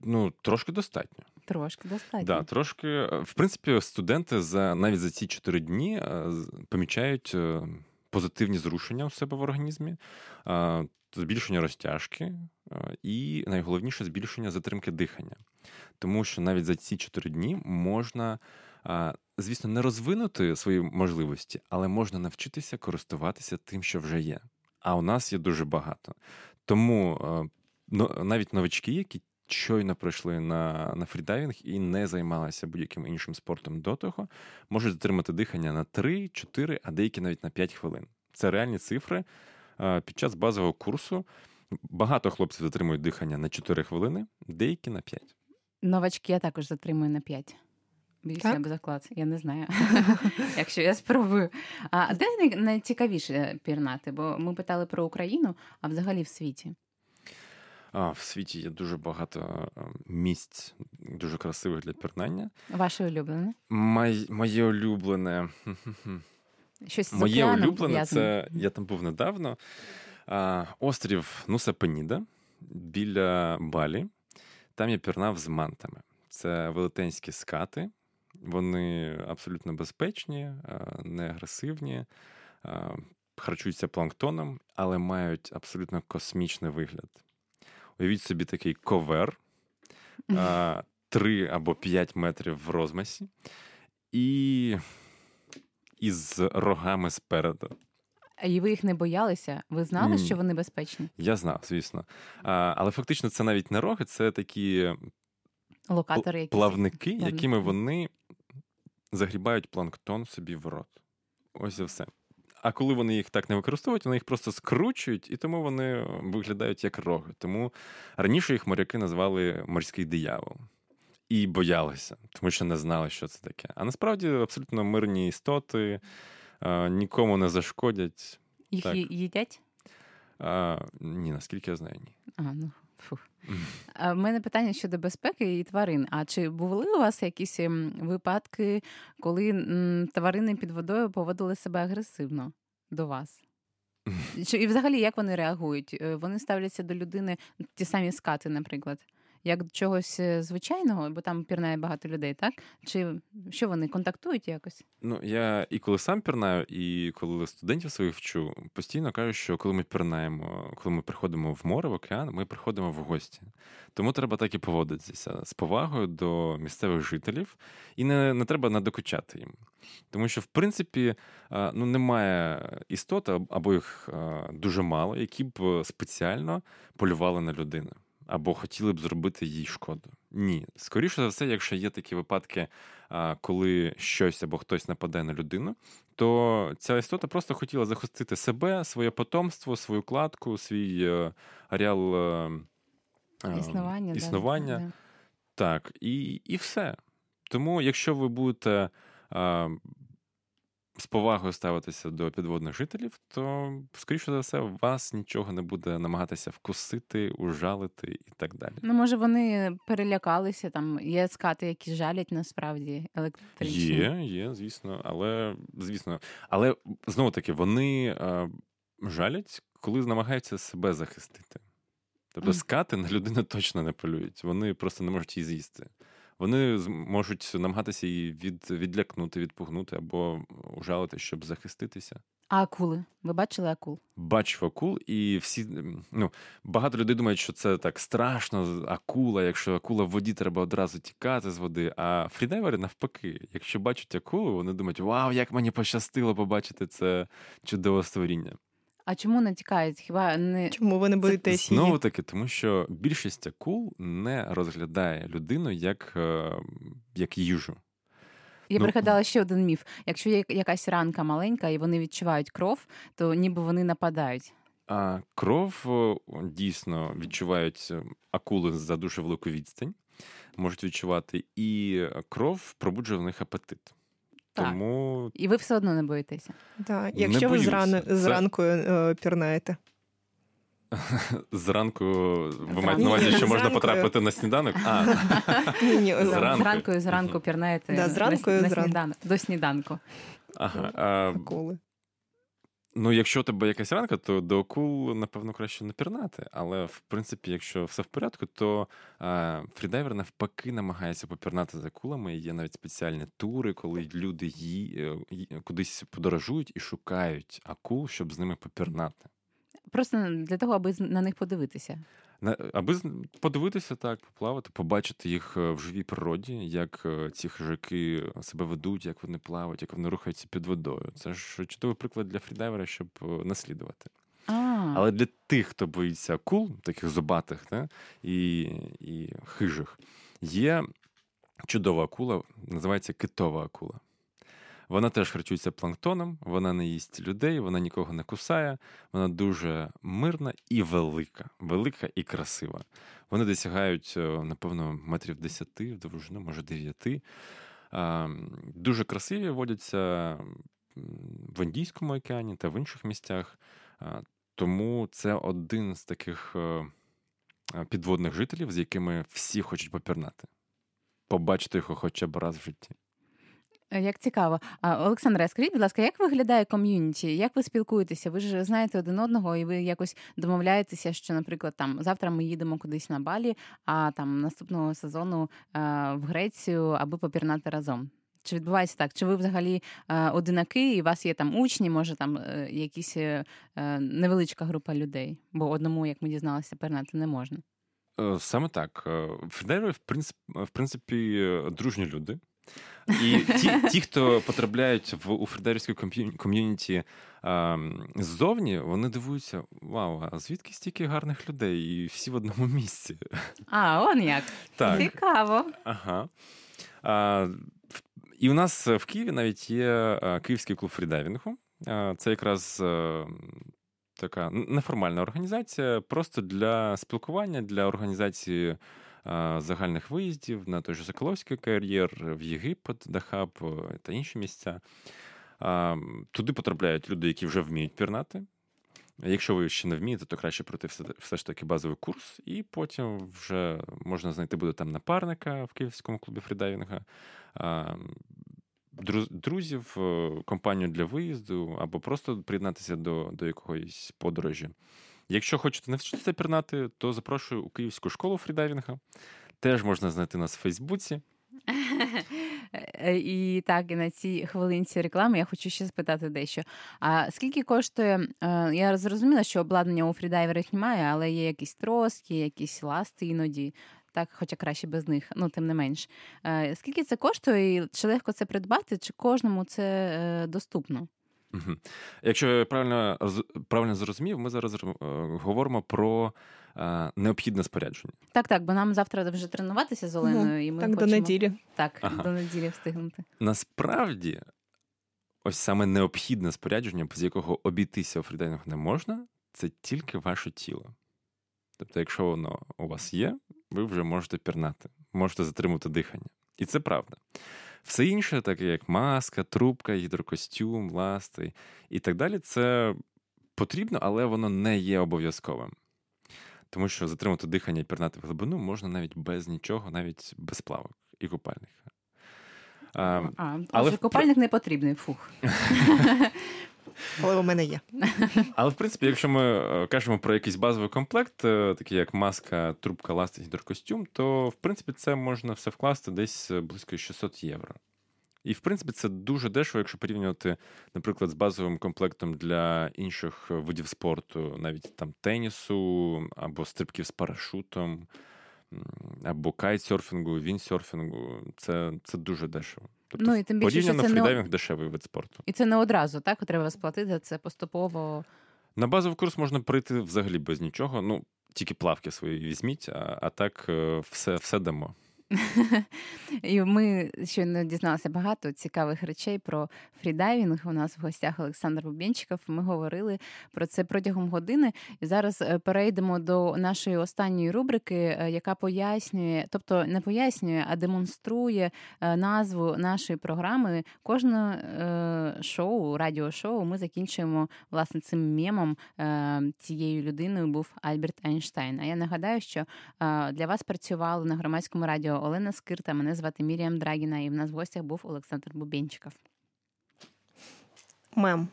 Ну, трошки достатньо. Трошки достатньо. Да, трошки. Е, в принципі, студенти за навіть за ці чотири дні е, помічають позитивні зрушення у себе в організмі, збільшення розтяжки і найголовніше збільшення затримки дихання. Тому що навіть за ці чотири дні можна, звісно, не розвинути свої можливості, але можна навчитися користуватися тим, що вже є. А у нас є дуже багато. Тому навіть новачки, які щойно пройшли на на фрідайвінг і не займалися будь-яким іншим спортом до того, можуть затримати дихання на 3, 4, а деякі навіть на 5 хвилин. Це реальні цифри. Під час базового курсу багато хлопців затримують дихання на 4 хвилини, деякі на 5. Новачки я також затримую на 5. Більше як заклад, я не знаю, якщо я спробую. А де найцікавіше пірнати? Бо ми питали про Україну, а взагалі в світі. А, В світі є дуже багато місць, дуже красивих для пірнання. Ваше улюблене? Май, моє улюблене. Щось Моє улюблене це я там був недавно. А, Острів Нуса Пеніда біля Балі. Там я пірнав з мантами. Це велетенські скати. Вони абсолютно безпечні, не агресивні, харчуються планктоном, але мають абсолютно космічний вигляд. Уявіть собі такий ковер, а, 3 або 5 метрів в розмасі, і із рогами спереду. І ви їх не боялися? Ви знали, що вони безпечні? Я знав, звісно. А, Але фактично це навіть не роги, це такі локатори, якісь. плавники, якими вони загрібають планктон собі в рот. Ось і все. А коли вони їх так не використовують, вони їх просто скручують, і тому вони виглядають як роги. Тому раніше їх моряки назвали морський диявол. І боялися, тому що не знали, що це таке. А насправді абсолютно мирні істоти нікому не зашкодять. Їх так. їдять? А, Ні, наскільки я знаю, ні. А, ну, фух. У мене питання щодо безпеки і тварин. А чи були у вас якісь ем, випадки, коли тварини під водою поводили себе агресивно до вас? І взагалі як вони реагують? Е, вони ставляться до людини, ті самі скати, наприклад як до чогось е, звичайного, бо там пірнає багато людей, так? Чи що вони контактують якось? Ну я і коли сам пірнаю, і коли студентів своїх вчу, постійно кажу, що коли ми пірнаємо, коли ми приходимо в море, в океан, ми приходимо в гості. Тому треба так і поводитися з повагою до місцевих жителів, і не не треба надокучати їм. Тому що, в принципі, ну немає істот або їх дуже мало, які б спеціально полювали на людину або хотіли б зробити їй шкоду. Ні. Скоріше за все, якщо є такі випадки, коли щось або хтось нападе на людину, то ця істота просто хотіла захистити себе, своє потомство, свою кладку, свій е, ареал е, існування. існування. Да, Так, і і все. Тому, якщо ви будете з повагою ставитися до підводних жителів, то, скоріше за все, вас нічого не буде намагатися вкусити, ужалити і так далі. Ну, може, вони перелякалися, там є скати, які жалять насправді електричні. Є, є, звісно, але звісно, але знову таки вони а, жалять, коли намагаються себе захистити. Тобто скати на людину точно не полюють, вони просто не можуть її з'їсти вони можуть намагатися її від, відлякнути, відпугнути або ужалити, щоб захиститися. А акули? Ви бачили акул? Бачив акул, і всі ну багато людей думають, що це так страшно, акула. Якщо акула в воді, треба одразу тікати з води. А фрідайвери навпаки, якщо бачать акулу, вони думають, вау, як мені пощастило побачити це чудове створіння. А чому не тікають? Хіба не чому ви не боїтесь її? Знову таки, тому що більшість акул не розглядає людину як е, як їжу. Я ну, пригадала ще один міф: якщо є якась ранка маленька і вони відчувають кров, то ніби вони нападають. А кров дійсно відчувають е, акули за дуже велику відстань, можуть відчувати, і кров пробуджує в них апетит. Так. Тому... І ви все одно не боїтеся. Так, Якщо ви зран... зранку е, пірнаєте. Зранку ви Зранку. маєте на увазі, що можна потрапити на сніданок? А, Ні, ні, Зранку. Зранку і зранку пірнаєте Да, на, на, на зранку. сніданок, до сніданку. ага. А, акули. Ну, якщо тебе якась ранка, то до акул, напевно, краще не пірнати. Але, в принципі, якщо все в порядку, то е, фрідайвер навпаки намагається попірнати за акулами. Є навіть спеціальні тури, коли люди ї, е, кудись подорожують і шукають акул, щоб з ними попірнати. Просто для того, аби на них подивитися. Аби подивитися так, поплавати, побачити їх е, в живій природі, як е, ці хижаки себе ведуть, як вони плавають, як вони рухаються під водою. Це ж чудовий приклад для фрідайвера, щоб е, наслідувати. А, Але для тих, хто боїться акул, таких зубатих да, і, і хижих, є чудова акула, називається китова акула. Вона теж харчується планктоном, вона не їсть людей, вона нікого не кусає, вона дуже мирна і велика, велика і красива. Вони досягають, е, напевно, метрів 10 в довжину, може 9. Дуже красиві водяться в Індійському океані та в інших місцях. Тому це один з таких е, е, підводних жителів, з якими всі хочуть попірнати. Побачити його хоча б раз в житті. Як цікаво. А, Олександре, скажіть, будь ласка, як виглядає ком'юніті? Як ви спілкуєтеся? Ви ж знаєте один одного, і ви якось домовляєтеся, що, наприклад, там завтра ми їдемо кудись на Балі, а там наступного сезону е, в Грецію, аби попірнати разом. Чи відбувається так? Чи ви взагалі е, одинаки, і у вас є там учні, може там е, якісь е, е, невеличка група людей? Бо одному, як ми дізналися, пірнати не можна. Е, Саме так. Е, в принципі, в принципі, е, дружні люди. І ті, ті хто потрапляють в у фрідайверську ком'юніті а, ззовні, вони дивуються: вау, а звідки стільки гарних людей? І всі в одному місці. А, он як. Так. Цікаво. Ага. А, і у нас в Києві навіть є Київський клуб фрідайвінгу. Це якраз така неформальна організація, просто для спілкування, для організації загальних виїздів на той же Соколовський кар'єр, в Єгипет, Дахаб е, та інші місця. Туди потрапляють люди, які вже вміють пірнати. Якщо ви ще не вмієте, то краще пройти все, все ж таки базовий курс, і потім вже можна знайти буде там напарника в Київському клубі фрідайвінга, друзів, е, компанію для виїзду, або просто приєднатися до, до якоїсь подорожі. Якщо хочете навчитися пірнати, то запрошую у Київську школу фрідайвінга. Теж можна знайти нас в Фейсбуці. Е, І так, і на цій хвилинці реклами я хочу ще спитати дещо. А скільки коштує? е, Я зрозуміла, що обладнання у фрідайверах немає, але є якісь троски, якісь ласти іноді. Так, хоча краще без них, ну тим не менш. Е, Скільки це коштує? і Чи легко це придбати, чи кожному це е, доступно? Якщо я правильно, правильно зрозумів, ми зараз е, говоримо про е, необхідне спорядження. Так, так, бо нам завтра вже тренуватися з Оленою, і ми так, хочемо... до неділі. Так, Ага. до неділі встигнути. Насправді, ось саме необхідне спорядження, без якого обійтися у фрідайвінгу не можна, це тільки ваше тіло. Тобто, якщо воно у вас є, ви вже можете пірнати, можете затримувати дихання. І це правда. Все інше, таке як маска, трубка, гідрокостюм, ласти і так далі, це потрібно, але воно не є обов'язковим. Тому що затримати дихання і пірнати в глибину можна навіть без нічого, навіть без плавок і купальних. А, А, але в- купальник не потрібний. Фух. Але у мене є. Але в принципі, якщо ми е, кажемо про якийсь базовий комплект, е, такий як маска, трубка, ласти, гідрокостюм, то в принципі це можна все вкласти десь е, близько 600 євро. І в принципі це дуже дешево, якщо порівнювати, наприклад, з базовим комплектом для інших видів спорту, навіть там тенісу або стрибків з парашутом, або кайтсерфінгу, віндсерфінгу. Це, це дуже дешево. Тобто, Ну, і тим більше, порівняно це не- фрідайвінг дешевий вид спорту. І це не одразу, так? Треба сплатити це поступово. На базовий курс можна прийти взагалі без нічого. Ну, тільки плавки свої візьміть, а, а так е, все, все дамо. І ми щойно дізналися багато цікавих речей про фрідайвінг. У нас в гостях Олександр Бубенчиков. Ми говорили про це протягом години. І зараз е, перейдемо до нашої останньої рубрики, е, яка пояснює, тобто не пояснює, а демонструє е, назву нашої програми. Кожне шоу, радіошоу, ми закінчуємо власне цим мемом. Цією людиною був Альберт Ейнштейн. А я нагадаю, що для вас працювали на громадському радіо Олена Скирта. Мене звати Міріам Драгіна, і в нас в гостях був Олександр Бубенчиков. Мем.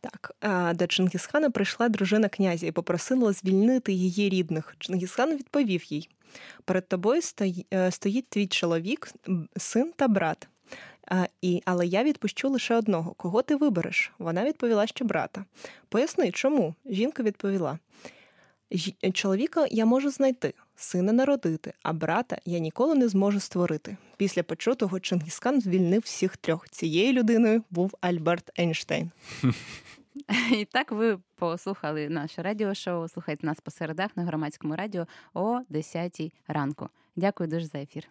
Так, до Чингісхана прийшла дружина князя і попросила звільнити її рідних. Чингісхан відповів їй: перед тобою е, стоїть твій чоловік, син та брат. І, Але я відпущу лише одного. Кого ти вибереш? Вона відповіла, що брата. Поясни, чому? Жінка відповіла: Чоловіка я можу знайти, сина народити, а брата я ніколи не зможу створити. Після почутого Чингіскан звільнив всіх трьох. Цією людиною був Альберт Ейнштейн. І так ви послухали наше радіошоу. Слухайте нас по середах на громадському радіо о 10 ранку. Дякую дуже за ефір.